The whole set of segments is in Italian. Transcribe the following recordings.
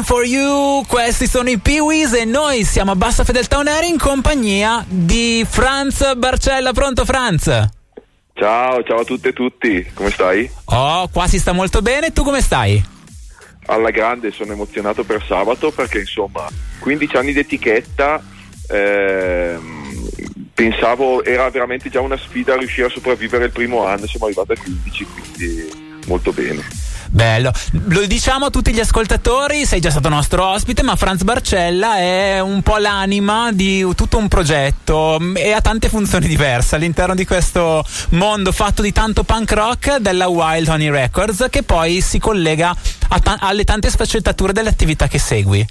Waiting for You, questi sono i Peewees e noi siamo a Bassa Fedeltà On Air in compagnia di Franz Barcella. Pronto Franz? Ciao, ciao a tutte e tutti, come stai? Oh, qua si sta molto bene, tu come stai? Alla grande, sono emozionato per sabato perché insomma 15 anni di etichetta, ehm, pensavo era veramente già una sfida riuscire a sopravvivere il primo anno, siamo arrivati a 15, quindi molto bene. Bello, lo diciamo a tutti gli ascoltatori, sei già stato nostro ospite, ma Franz Barcella è un po' l'anima di tutto un progetto mm, e ha tante funzioni diverse all'interno di questo mondo fatto di tanto punk rock della Wild Honey Records che poi si collega ta- alle tante sfaccettature delle attività che segui.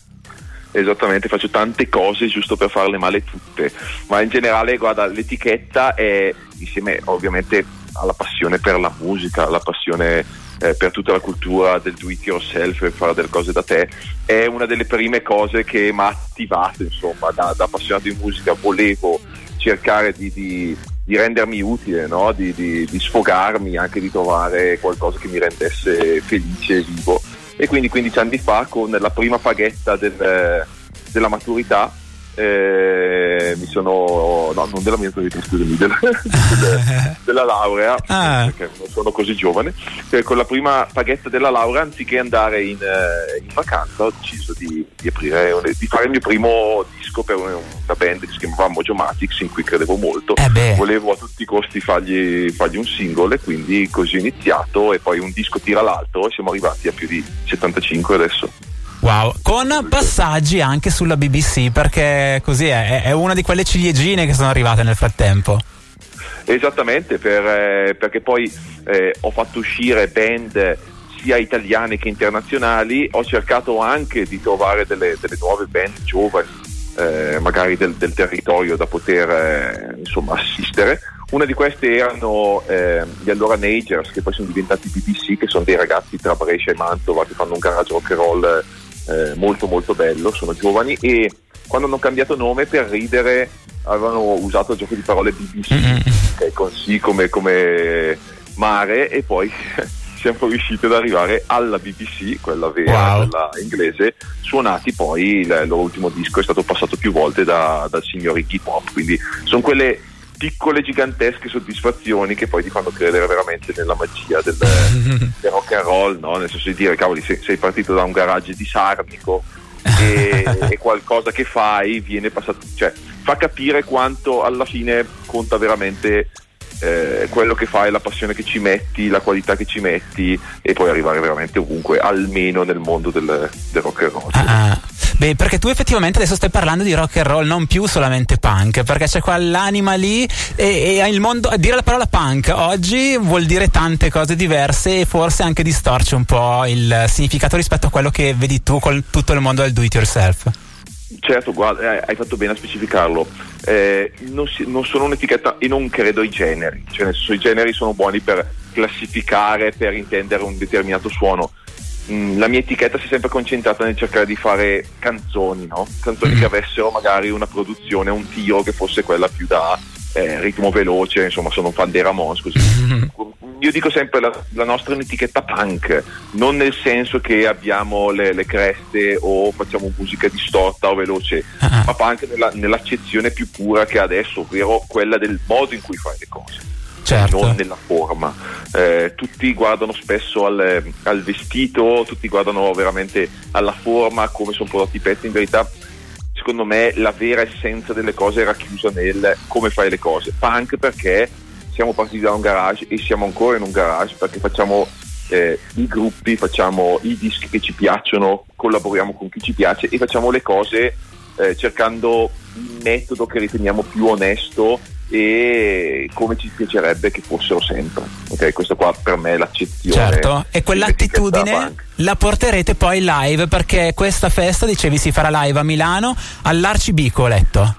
Esattamente, faccio tante cose giusto per farle male tutte, ma in generale guarda l'etichetta è insieme ovviamente alla passione per la musica, alla passione eh, per tutta la cultura del do it yourself e fare delle cose da te, è una delle prime cose che mi ha attivato, insomma, da, da, appassionato di musica, volevo cercare di, di, di rendermi utile, no? di, di, sfogarmi, anche di trovare qualcosa che mi rendesse felice e vivo. E quindi 15 anni fa, con la prima paghetta del, della maturità, eh, mi sono no, non della mia autorità scusami della, della laurea ah. perché non sono così giovane. Eh, con la prima paghetta della laurea anziché andare in, eh, in vacanza ho deciso di, di, aprire di fare il mio primo disco per una, una band che si chiamava Mojo Matics in cui credevo molto. Eh volevo a tutti i costi fargli, fargli un singolo e quindi così ho iniziato e poi un disco tira l'altro e siamo arrivati a più di 75 adesso Wow, con passaggi anche sulla BBC perché così è, è una di quelle ciliegine che sono arrivate nel frattempo. Esattamente, per, eh, perché poi eh, ho fatto uscire band sia italiane che internazionali, ho cercato anche di trovare delle, delle nuove band giovani, eh, magari del, del, territorio da poter eh, insomma, assistere. Una di queste erano eh, gli allora Nagers, che poi sono diventati BBC, che sono dei ragazzi tra Brescia e Mantova che fanno un garage rock and roll eh, molto molto bello, sono giovani e quando hanno cambiato nome per ridere avevano usato il gioco di parole BBC, okay, con sì come, come mare e poi siamo riusciti ad arrivare alla BBC, quella vera, wow. quella inglese, suonati poi il loro ultimo disco è stato passato più volte da, dal signor Iggy Pop, quindi sono quelle piccole gigantesche soddisfazioni che poi ti fanno credere veramente nella magia del, del rock and roll, no? nel senso di dire cavoli sei, sei partito da un garage di Sarnico e, e, qualcosa che fai viene passato, cioè fa capire quanto alla fine conta veramente eh, quello che fai, la passione che ci metti, la qualità che ci metti e poi arrivare veramente ovunque, almeno nel mondo del, del rock and roll. Ah, ah. Beh, perché tu effettivamente adesso stai parlando di rock and roll, non più solamente punk, perché c'è quell'anima lì e, e mondo, dire la parola punk oggi vuol dire tante cose diverse e forse anche distorce un po' il significato rispetto a quello che vedi tu con tutto il mondo del do it yourself. Certo, guarda, eh, hai fatto bene a specificarlo. Eh, non, si, non, sono un'etichetta e non credo ai generi, cioè nel senso i generi sono buoni per classificare, per intendere un determinato suono. Mm, la mia etichetta si è sempre concentrata nel cercare di fare canzoni, no? canzoni che mm. avessero magari una produzione, un tiro che fosse quella più da eh, ritmo veloce, insomma sono un fan dei Ramones così. Io dico sempre la, la nostra è un'etichetta punk, non nel senso che abbiamo le, le creste o facciamo musica distorta o veloce, ma punk nella, nell'accezione più pura che ha adesso, ovvero quella del modo in cui fai le cose. Certo. non nella forma. Eh, tutti guardano spesso al, al, vestito, tutti guardano veramente alla forma, come sono prodotti i pezzi. In verità secondo me la vera essenza delle cose era chiusa nel come fai le cose. Punk perché siamo partiti da un garage e siamo ancora in un garage perché facciamo eh, i gruppi, facciamo i dischi che ci piacciono, collaboriamo con chi ci piace e facciamo le cose eh, cercando il metodo che riteniamo più onesto e come ci piacerebbe che fossero sempre. Ok, questa qua per me è l'accezione. Certo, e quell'attitudine la porterete poi live perché questa festa, dicevi, si farà live a Milano all'Arcibico, ho letto.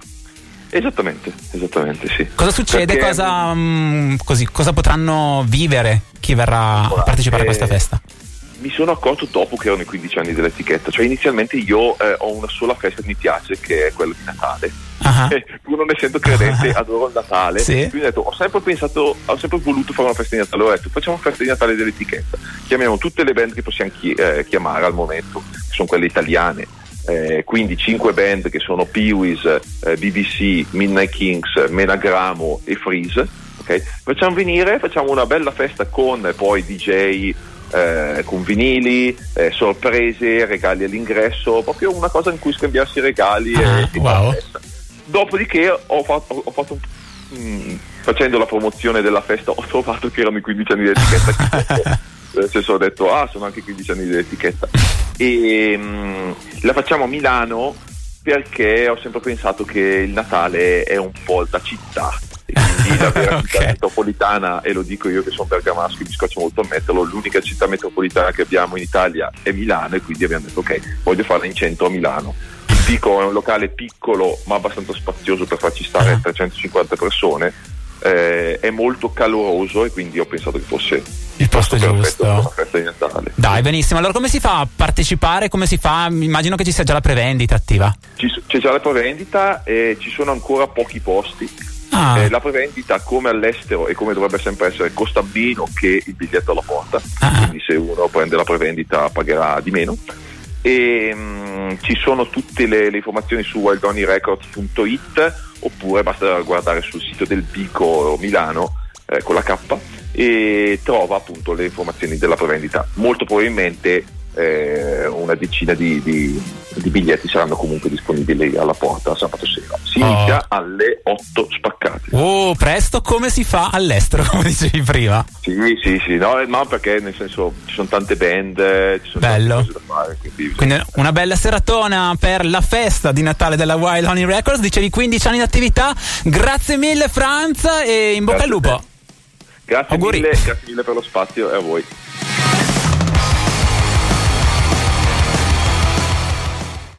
Esattamente, esattamente sì. Cosa succede? Cosa, mh, mm, così, cosa, potranno vivere chi verrà a partecipare eh, a questa festa? Mi sono accorto dopo che erano i 15 anni dell'etichetta, cioè inizialmente io eh, ho una sola festa che mi piace che è quella di Natale. Uh-huh. Pur non essendo credente, uh-huh. adoro il Natale. Sì. Quindi ho detto, ho sempre pensato, ho sempre voluto fare una festa di Natale. Ho detto, facciamo una festa di Natale dell'etichetta. Chiamiamo tutte le band che possiamo chi- eh, chiamare al momento, che sono quelle italiane. Eh, quindi cinque band che sono Peewees, eh, BBC, Midnight Kings, Menagramo e Freeze. Okay? Facciamo venire, facciamo una bella festa con poi DJ, eh, con vinili, eh, sorprese, regali all'ingresso, proprio una cosa in cui scambiarsi regali ah, e, wow. Dopodiché ho fatto, ho fatto mh, facendo la promozione della festa ho trovato che erano i 15 anni di etichetta. nel senso ho detto ah sono anche 15 anni di etichetta e mh, la facciamo a Milano perché ho sempre pensato che il Natale è un po' da città vera okay. città metropolitana e lo dico io che sono bergamasco mi scoccio molto a metterlo l'unica città metropolitana che abbiamo in Italia è Milano e quindi abbiamo detto ok voglio farla in centro a Milano il Pico è un locale piccolo ma abbastanza spazioso per farci stare 350 ah. persone eh, è molto caloroso e quindi ho pensato che fosse il posto giusto per una festa di Natale. Dai, benissimo. Allora, come si fa a partecipare? Come si fa? Immagino che ci sia già la prevendita attiva. Ci, c'è già la prevendita e ci sono ancora pochi posti. Ah. Eh, la prevendita, come all'estero e come dovrebbe sempre essere, costa meno che il biglietto alla porta. Ah. Quindi, se uno prende la prevendita, pagherà di meno. E mh, mm, ci sono tutte le, le informazioni su wildonirecords.it oppure basta guardare sul sito del Pico Milano eh, con la K e trova appunto le informazioni della prevendita. Molto probabilmente eh, una decina di, di, di, biglietti saranno comunque disponibili alla porta sabato sera. Si oh. inizia alle 8 spaccate. Oh, presto come si fa all'estero, come dicevi prima? Sì, sì, sì, no, no perché nel senso ci sono tante band, ci sono Bello. tante cose da fare. Quindi, quindi una bella seratona per la festa di Natale della Wild Honey Records, dicevi 15 anni di attività. Grazie mille Franz e in bocca al lupo. Grazie mille, grazie mille per lo spazio e a voi.